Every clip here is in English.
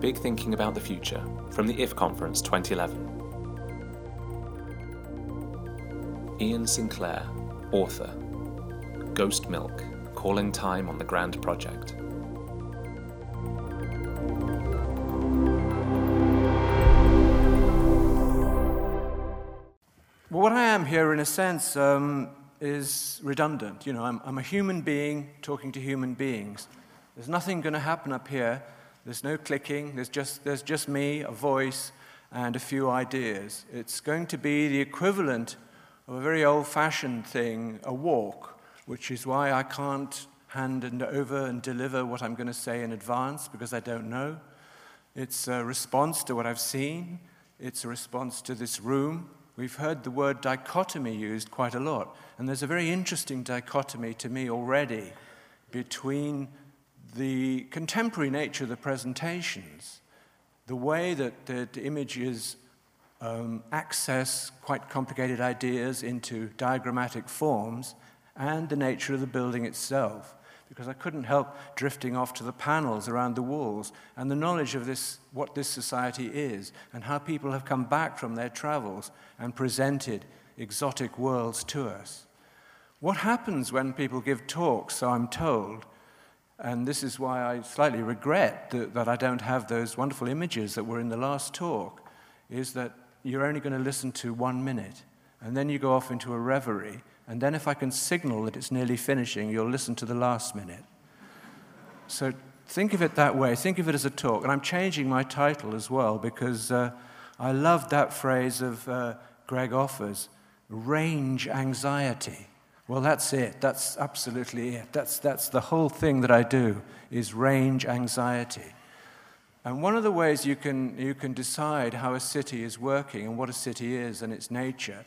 Big Thinking About the Future from the IF Conference 2011. Iain Sinclair, author. Ghost Milk Calling Time on the Grand Project. Well, what I am here, in a sense, um, is redundant. You know, I'm, I'm a human being talking to human beings. There's nothing going to happen up here. There's no clicking. There's just, there's just me, a voice, and a few ideas. It's going to be the equivalent of a very old fashioned thing, a walk, which is why I can't hand and over and deliver what I'm going to say in advance because I don't know. It's a response to what I've seen, it's a response to this room. We've heard the word dichotomy used quite a lot, and there's a very interesting dichotomy to me already between the contemporary nature of the presentations, the way that, that images um, access quite complicated ideas into diagrammatic forms, and the nature of the building itself because I couldn't help drifting off to the panels around the walls and the knowledge of this, what this society is and how people have come back from their travels and presented exotic worlds to us. What happens when people give talks, so I'm told, and this is why I slightly regret that, that I don't have those wonderful images that were in the last talk, is that you're only going to listen to one minute, and then you go off into a reverie and then, if I can signal that it's nearly finishing, you'll listen to the last minute. So think of it that way. Think of it as a talk. And I'm changing my title as well because uh, I loved that phrase of uh, Greg Offer's range anxiety. Well, that's it. That's absolutely it. That's, that's the whole thing that I do is range anxiety. And one of the ways you can, you can decide how a city is working and what a city is and its nature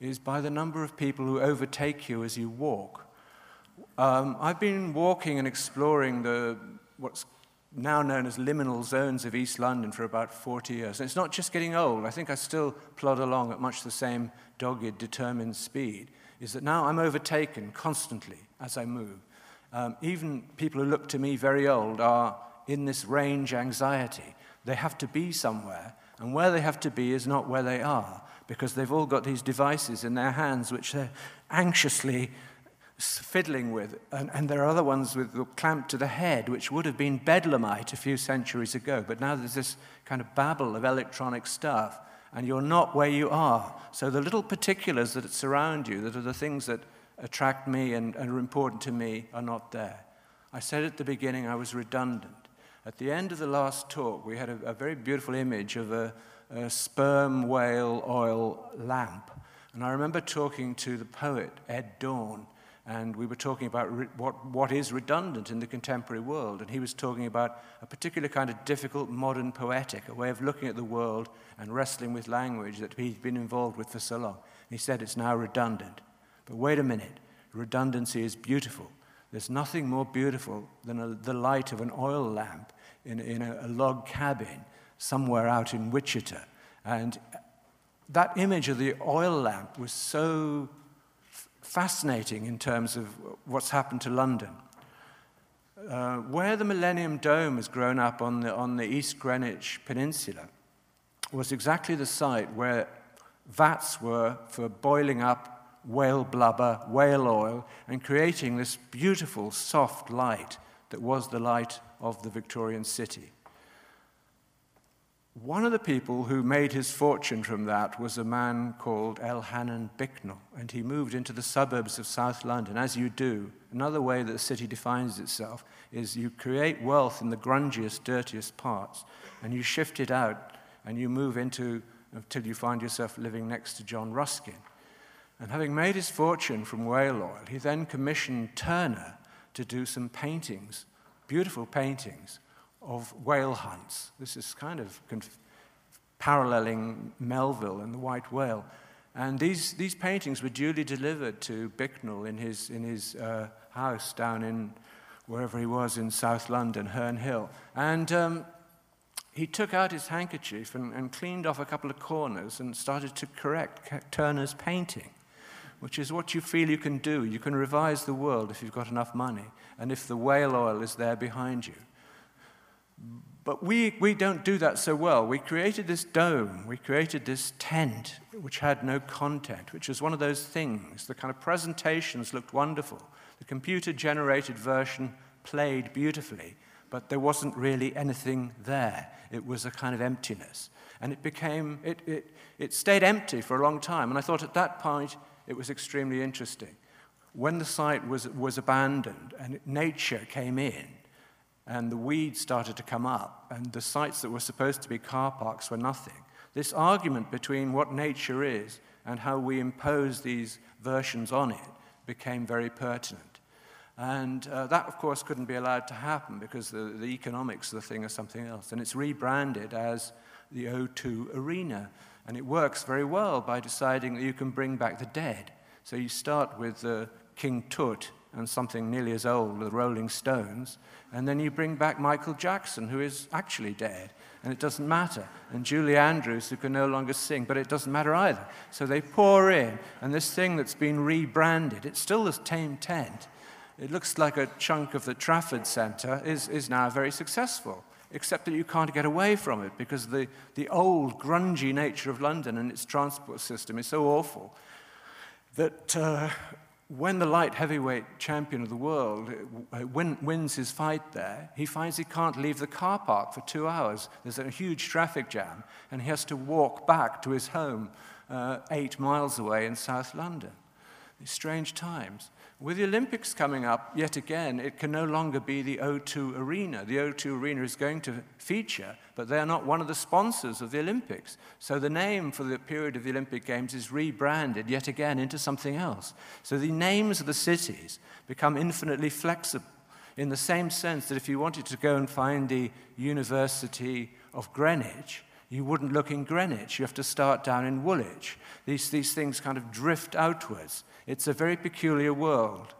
is by the number of people who overtake you as you walk. Um, I've been walking and exploring the, what's now known as liminal zones of East London for about 40 years. And it's not just getting old. I think I still plod along at much the same dogged, determined speed. Is that now I'm overtaken constantly as I move. Um, even people who look to me very old are in this range anxiety. They have to be somewhere, and where they have to be is not where they are because they've all got these devices in their hands which they're anxiously fiddling with. And, and there are other ones with clamped to the head, which would have been bedlamite a few centuries ago. But now there's this kind of babble of electronic stuff, and you're not where you are. So the little particulars that surround you, that are the things that attract me and, and are important to me, are not there. I said at the beginning I was redundant. At the end of the last talk, we had a, a very beautiful image of a, a sperm whale oil lamp. And I remember talking to the poet, Ed Dorn, and we were talking about what, what is redundant in the contemporary world. And he was talking about a particular kind of difficult modern poetic, a way of looking at the world and wrestling with language that he'd been involved with for so long. And he said it's now redundant. But wait a minute, redundancy is beautiful. There's nothing more beautiful than a, the light of an oil lamp in, in a, a log cabin somewhere out in Wichita. And that image of the oil lamp was so fascinating in terms of what's happened to London. Uh, where the Millennium Dome has grown up on the, on the East Greenwich Peninsula was exactly the site where vats were for boiling up whale blubber, whale oil, and creating this beautiful, soft light that was the light of the Victorian city. One of the people who made his fortune from that was a man called Elhanan Bicknell, and he moved into the suburbs of South London, as you do. Another way that the city defines itself is you create wealth in the grungiest, dirtiest parts, and you shift it out, and you move into until you find yourself living next to John Ruskin. And having made his fortune from whale oil, he then commissioned Turner to do some paintings, beautiful paintings of whale hunts. This is kind of paralleling Melville and the white whale. And these, these paintings were duly delivered to Bicknell in his, in his uh, house down in wherever he was in South London, Herne Hill. And um, he took out his handkerchief and, and, cleaned off a couple of corners and started to correct Turner's painting, which is what you feel you can do. You can revise the world if you've got enough money and if the whale oil is there behind you. But we, we don't do that so well. We created this dome, we created this tent, which had no content, which was one of those things. The kind of presentations looked wonderful. The computer generated version played beautifully, but there wasn't really anything there. It was a kind of emptiness. And it became, it, it, it stayed empty for a long time. And I thought at that point it was extremely interesting. When the site was, was abandoned and nature came in, and the weeds started to come up, and the sites that were supposed to be car parks were nothing. This argument between what nature is and how we impose these versions on it became very pertinent. And uh, that, of course, couldn't be allowed to happen because the, the economics of the thing is something else. And it's rebranded as the O2 Arena. And it works very well by deciding that you can bring back the dead. So you start with uh, King Tut and something nearly as old, the Rolling Stones, and then you bring back Michael Jackson, who is actually dead, and it doesn't matter. And Julie Andrews, who can no longer sing, but it doesn't matter either. So they pour in, and this thing that's been rebranded, it's still this tame tent. It looks like a chunk of the Trafford Centre is, is now very successful, except that you can't get away from it because the, the old, grungy nature of London and its transport system is so awful that uh, when the light heavyweight champion of the world uh, win, wins his fight there, he finds he can't leave the car park for two hours. There's a huge traffic jam, and he has to walk back to his home uh, eight miles away in South London. These strange times. With the Olympics coming up, yet again, it can no longer be the O2 Arena. The O2 Arena is going to feature, but they are not one of the sponsors of the Olympics. So the name for the period of the Olympic Games is rebranded yet again into something else. So the names of the cities become infinitely flexible in the same sense that if you wanted to go and find the University of Greenwich, you wouldn't look in Greenwich. You have to start down in Woolwich. These, these things kind of drift outwards. It's a very peculiar world.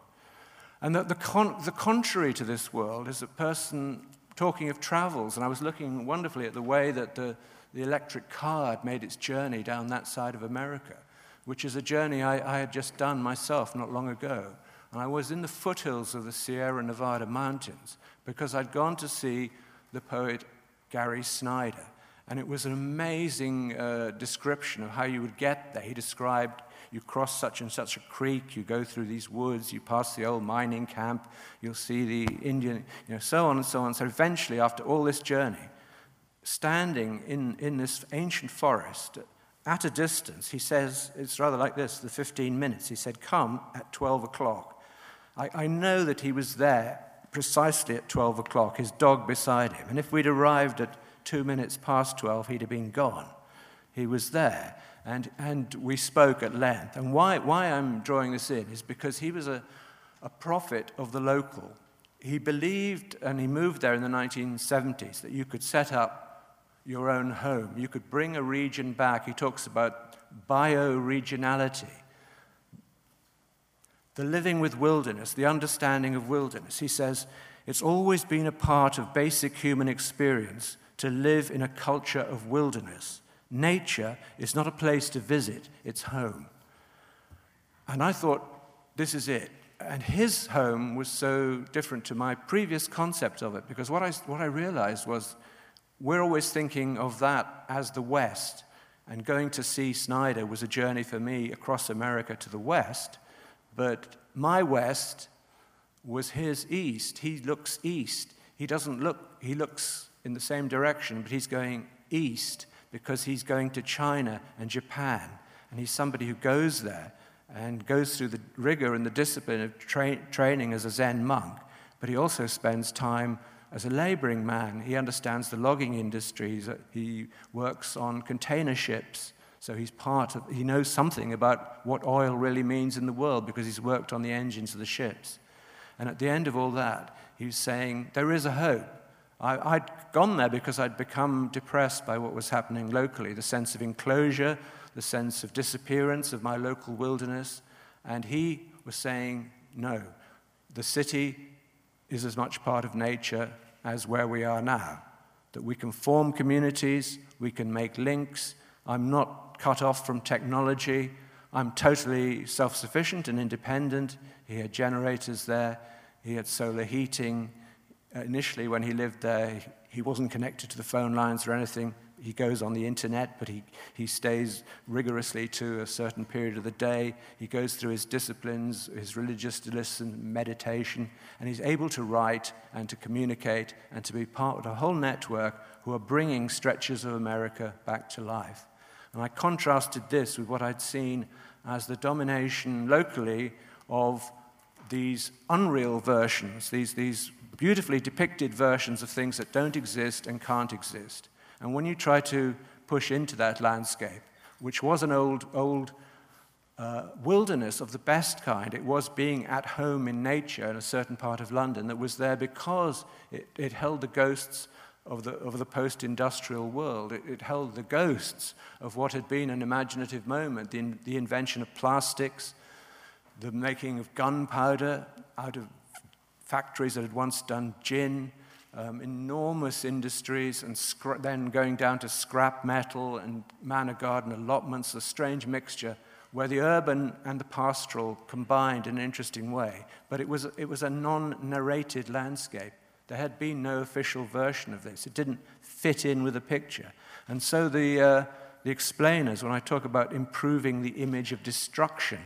And that the, con- the contrary to this world is a person talking of travels, and I was looking wonderfully at the way that the, the electric car had made its journey down that side of America, which is a journey I, I had just done myself not long ago. And I was in the foothills of the Sierra Nevada mountains because I'd gone to see the poet Gary Snyder. And it was an amazing uh, description of how you would get there. He described you cross such and such a creek, you go through these woods, you pass the old mining camp, you'll see the Indian, you know, so on and so on. So eventually, after all this journey, standing in, in this ancient forest at a distance, he says, it's rather like this the 15 minutes. He said, Come at 12 o'clock. I, I know that he was there precisely at 12 o'clock, his dog beside him. And if we'd arrived at two minutes past 12, he'd have been gone. He was there. And, and we spoke at length. And why, why I'm drawing this in is because he was a, a prophet of the local. He believed, and he moved there in the 1970s, that you could set up your own home. You could bring a region back. He talks about bioregionality, the living with wilderness, the understanding of wilderness. He says, it's always been a part of basic human experience to live in a culture of wilderness. Nature is not a place to visit, it's home. And I thought, this is it. And his home was so different to my previous concept of it, because what I, what I realized was we're always thinking of that as the West. And going to see Snyder was a journey for me across America to the West. But my West was his East. He looks East. He doesn't look, he looks in the same direction, but he's going East because he's going to China and Japan. And he's somebody who goes there and goes through the rigor and the discipline of tra- training as a Zen monk. But he also spends time as a laboring man. He understands the logging industries. He works on container ships. So he's part of, he knows something about what oil really means in the world because he's worked on the engines of the ships. And at the end of all that, he's saying, There is a hope. I, had gone there because I'd become depressed by what was happening locally the sense of enclosure, the sense of disappearance of my local wilderness. And he was saying, no, the city is as much part of nature as where we are now. That we can form communities, we can make links. I'm not cut off from technology. I'm totally self sufficient and independent. He had generators there, he had solar heating, Uh, initially, when he lived there, he wasn't connected to the phone lines or anything. He goes on the internet, but he, he stays rigorously to a certain period of the day. He goes through his disciplines, his religious listen, meditation, and he's able to write and to communicate and to be part of a whole network who are bringing stretches of America back to life. And I contrasted this with what I'd seen as the domination locally of these unreal versions, these, these beautifully depicted versions of things that don't exist and can't exist. And when you try to push into that landscape, which was an old, old uh, wilderness of the best kind, it was being at home in nature in a certain part of London that was there because it, it held the ghosts of the, of the post industrial world. It, it, held the ghosts of what had been an imaginative moment the, in, the invention of plastics, the making of gunpowder out of factories that had once done gin, um, enormous industries, and then going down to scrap metal and manor garden allotments, a strange mixture where the urban and the pastoral combined in an interesting way. But it was, it was a non narrated landscape. There had been no official version of this, it didn't fit in with the picture. And so the, uh, the explainers, when I talk about improving the image of destruction,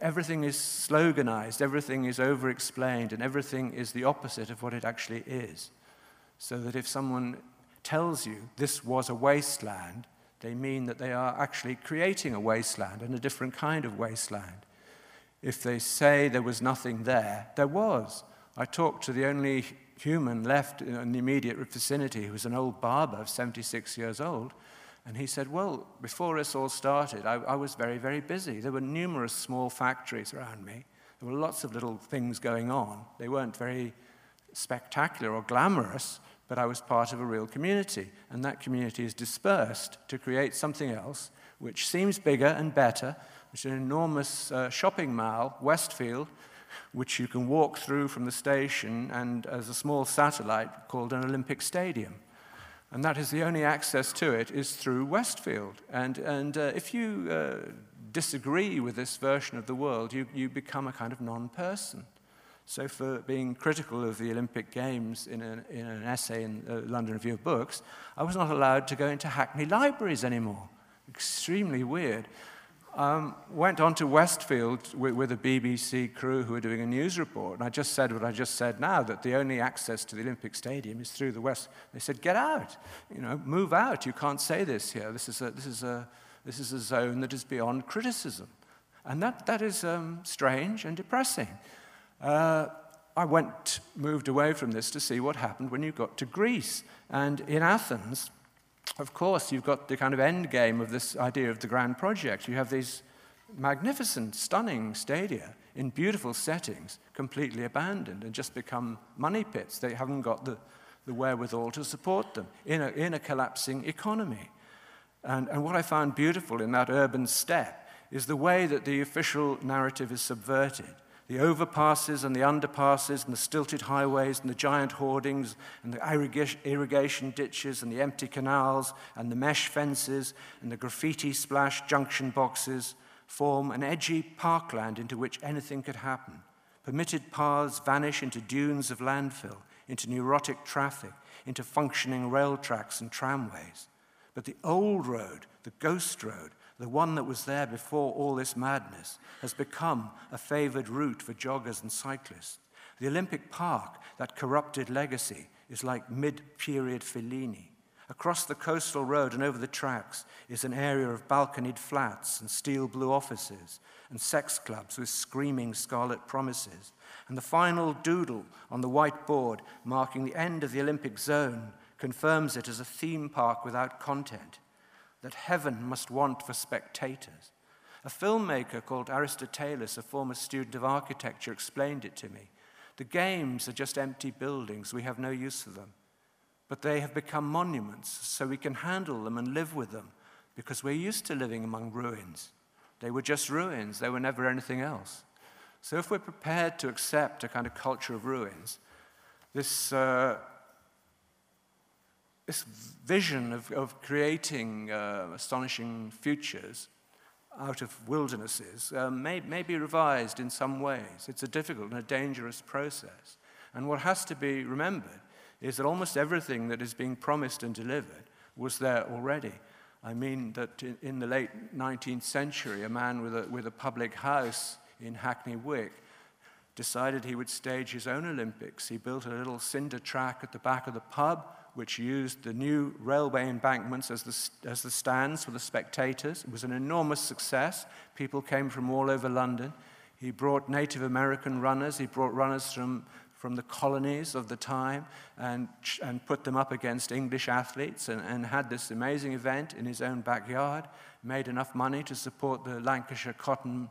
Everything is sloganized, everything is over explained, and everything is the opposite of what it actually is. So that if someone tells you this was a wasteland, they mean that they are actually creating a wasteland and a different kind of wasteland. If they say there was nothing there, there was. I talked to the only human left in the immediate vicinity who was an old barber of 76 years old and he said, Well, before this all started, I, I, was very, very busy. There were numerous small factories around me. There were lots of little things going on. They weren't very spectacular or glamorous, but I was part of a real community. And that community is dispersed to create something else, which seems bigger and better, which is an enormous uh, shopping mall, Westfield, which you can walk through from the station and as a small satellite called an Olympic Stadium. And that is the only access to it is through Westfield. And, and uh, if you uh, disagree with this version of the world, you, you become a kind of non person. So, for being critical of the Olympic Games in an, in an essay in the London Review of Books, I was not allowed to go into Hackney libraries anymore. Extremely weird. Um, went on to Westfield with, with, a BBC crew who were doing a news report, and I just said what I just said now that the only access to the Olympic Stadium is through the West. They said, "Get out! You know, move out! You can't say this here. This is a, this is a, this is a zone that is beyond criticism," and that, that is um, strange and depressing. Uh, I went, moved away from this to see what happened when you got to Greece, and in Athens of course, you've got the kind of end game of this idea of the grand project. You have these magnificent, stunning stadia in beautiful settings, completely abandoned and just become money pits. They haven't got the, the wherewithal to support them in a, in a collapsing economy. And, and what I found beautiful in that urban steppe is the way that the official narrative is subverted the overpasses and the underpasses and the stilted highways and the giant hoardings and the irrigation ditches and the empty canals and the mesh fences and the graffiti splashed junction boxes form an edgy parkland into which anything could happen. Permitted paths vanish into dunes of landfill, into neurotic traffic, into functioning rail tracks and tramways. But the old road, the ghost road, the one that was there before all this madness, has become a favored route for joggers and cyclists. The Olympic Park, that corrupted legacy, is like mid period Fellini. Across the coastal road and over the tracks is an area of balconied flats and steel blue offices and sex clubs with screaming scarlet promises. And the final doodle on the white board marking the end of the Olympic zone confirms it as a theme park without content that heaven must want for spectators. A filmmaker called Aristotelis, a former student of architecture, explained it to me. The games are just empty buildings, we have no use for them. But they have become monuments, so we can handle them and live with them because we're used to living among ruins. They were just ruins, they were never anything else. So if we're prepared to accept a kind of culture of ruins, this uh, this vision of, of creating uh, astonishing futures out of wildernesses uh, may, may be revised in some ways. It's a difficult and a dangerous process. And what has to be remembered is that almost everything that is being promised and delivered was there already. I mean that in, in the late 19th century, a man with a, with a public house in Hackney Wick decided he would stage his own Olympics. He built a little cinder track at the back of the pub, which used the new railway embankments as the, as the stands for the spectators. It was an enormous success. People came from all over London. He brought Native American runners, he brought runners from from the colonies of the time and, and put them up against English athletes and, and had this amazing event in his own backyard, made enough money to support the Lancashire cotton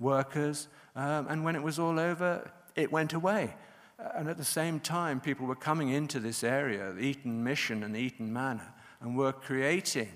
workers. Um, and when it was all over, it went away. And at the same time, people were coming into this area, the Eton Mission and Eton Manor, and were creating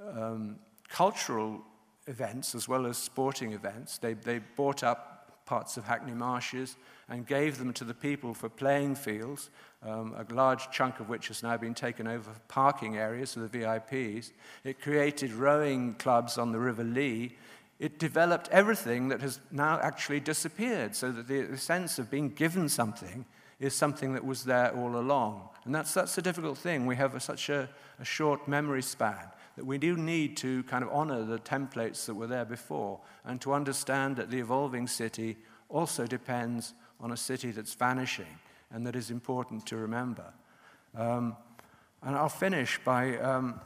um, cultural events as well as sporting events. They, they bought up parts of Hackney Marshes and gave them to the people for playing fields, um, a large chunk of which has now been taken over for parking areas for the VIPs. It created rowing clubs on the River Lee. It developed everything that has now actually disappeared, so that the, sense of being given something is something that was there all along. And that's, that's a difficult thing. We have a, such a, a short memory span that we do need to kind of honor the templates that were there before and to understand that the evolving city also depends on a city that's vanishing and that is important to remember. Um, and I'll finish by um,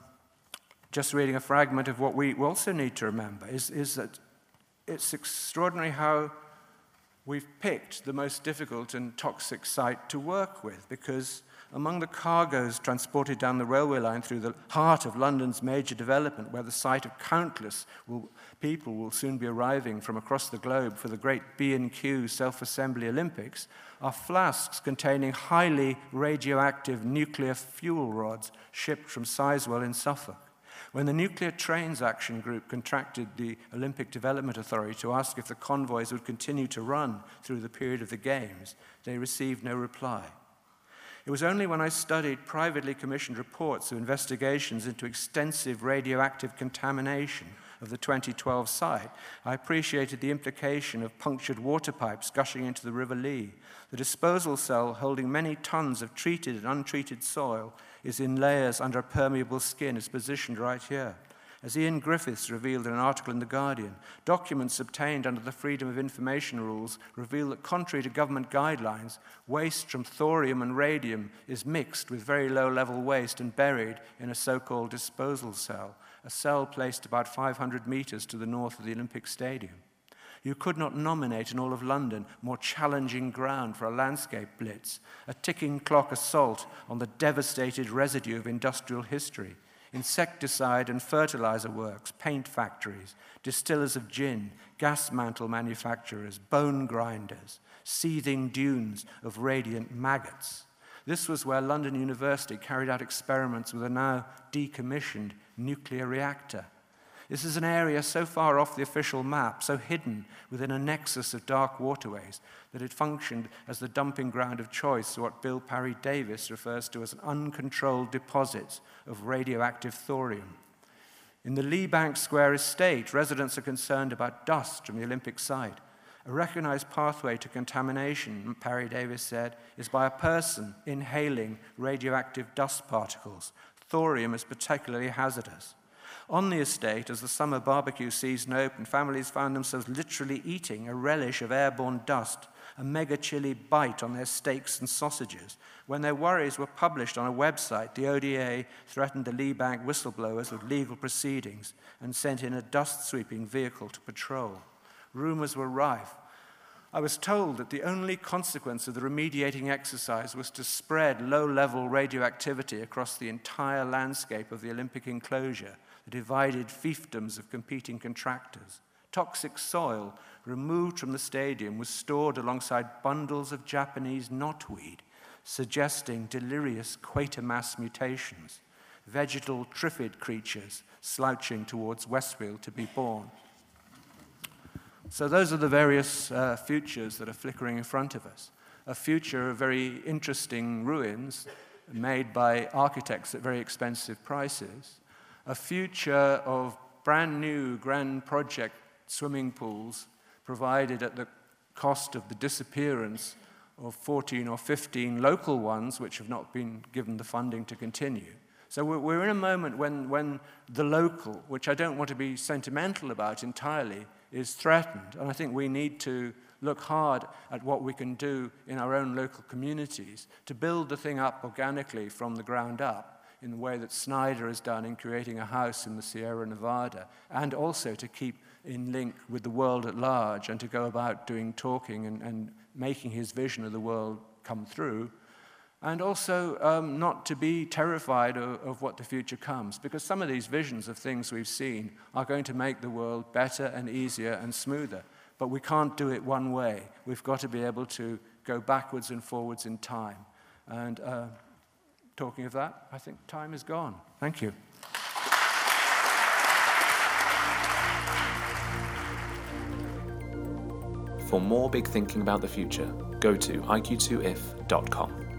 just reading a fragment of what we also need to remember is, is that it's extraordinary how we've picked the most difficult and toxic site to work with because among the cargoes transported down the railway line through the heart of London's major development, where the sight of countless will, people will soon be arriving from across the globe for the great B&Q self-assembly Olympics, are flasks containing highly radioactive nuclear fuel rods shipped from Sizewell in Suffolk. When the Nuclear Trains Action Group contracted the Olympic Development Authority to ask if the convoys would continue to run through the period of the Games, they received no reply. It was only when I studied privately commissioned reports of investigations into extensive radioactive contamination of the 2012 site, I appreciated the implication of punctured water pipes gushing into the River Lee. The disposal cell, holding many tons of treated and untreated soil, is in layers under a permeable skin, is positioned right here. As Ian Griffiths revealed in an article in The Guardian, documents obtained under the Freedom of Information rules reveal that, contrary to government guidelines, waste from thorium and radium is mixed with very low level waste and buried in a so called disposal cell, a cell placed about 500 metres to the north of the Olympic Stadium. You could not nominate in all of London more challenging ground for a landscape blitz, a ticking clock assault on the devastated residue of industrial history insecticide and fertilizer works, paint factories, distillers of gin, gas mantle manufacturers, bone grinders, seething dunes of radiant maggots. This was where London University carried out experiments with a now decommissioned nuclear reactor. This is an area so far off the official map, so hidden within a nexus of dark waterways, that it functioned as the dumping ground of choice for what Bill Parry-Davies refers to as an uncontrolled deposit of radioactive thorium. In the Leabank Square estate, residents are concerned about dust from the Olympic site. A recognized pathway to contamination, Parry-Davies said, is by a person inhaling radioactive dust particles. Thorium is particularly hazardous. On the estate, as the summer barbecue season opened, families found themselves literally eating a relish of airborne dust, a mega chili bite on their steaks and sausages. When their worries were published on a website, the ODA threatened the Leabank whistleblowers with legal proceedings and sent in a dust sweeping vehicle to patrol. Rumors were rife. I was told that the only consequence of the remediating exercise was to spread low level radioactivity across the entire landscape of the Olympic enclosure the divided fiefdoms of competing contractors. Toxic soil removed from the stadium was stored alongside bundles of Japanese knotweed, suggesting delirious Quatermass mutations, vegetal triffid creatures slouching towards Westfield to be born. So, those are the various uh, futures that are flickering in front of us. A future of very interesting ruins made by architects at very expensive prices, a future of brand new grand project swimming pools provided at the cost of the disappearance of 14 or 15 local ones which have not been given the funding to continue. So we're, in a moment when, when the local, which I don't want to be sentimental about entirely, is threatened. And I think we need to look hard at what we can do in our own local communities to build the thing up organically from the ground up in the way that Snyder has done in creating a house in the Sierra Nevada, and also to keep in link with the world at large and to go about doing talking and, and making his vision of the world come through. And also um, not to be terrified of, of what the future comes, because some of these visions of things we've seen are going to make the world better and easier and smoother. But we can't do it one way. We've got to be able to go backwards and forwards in time. And uh, talking of that, I think time is gone. Thank you. For more big thinking about the future, go to iq2if.com.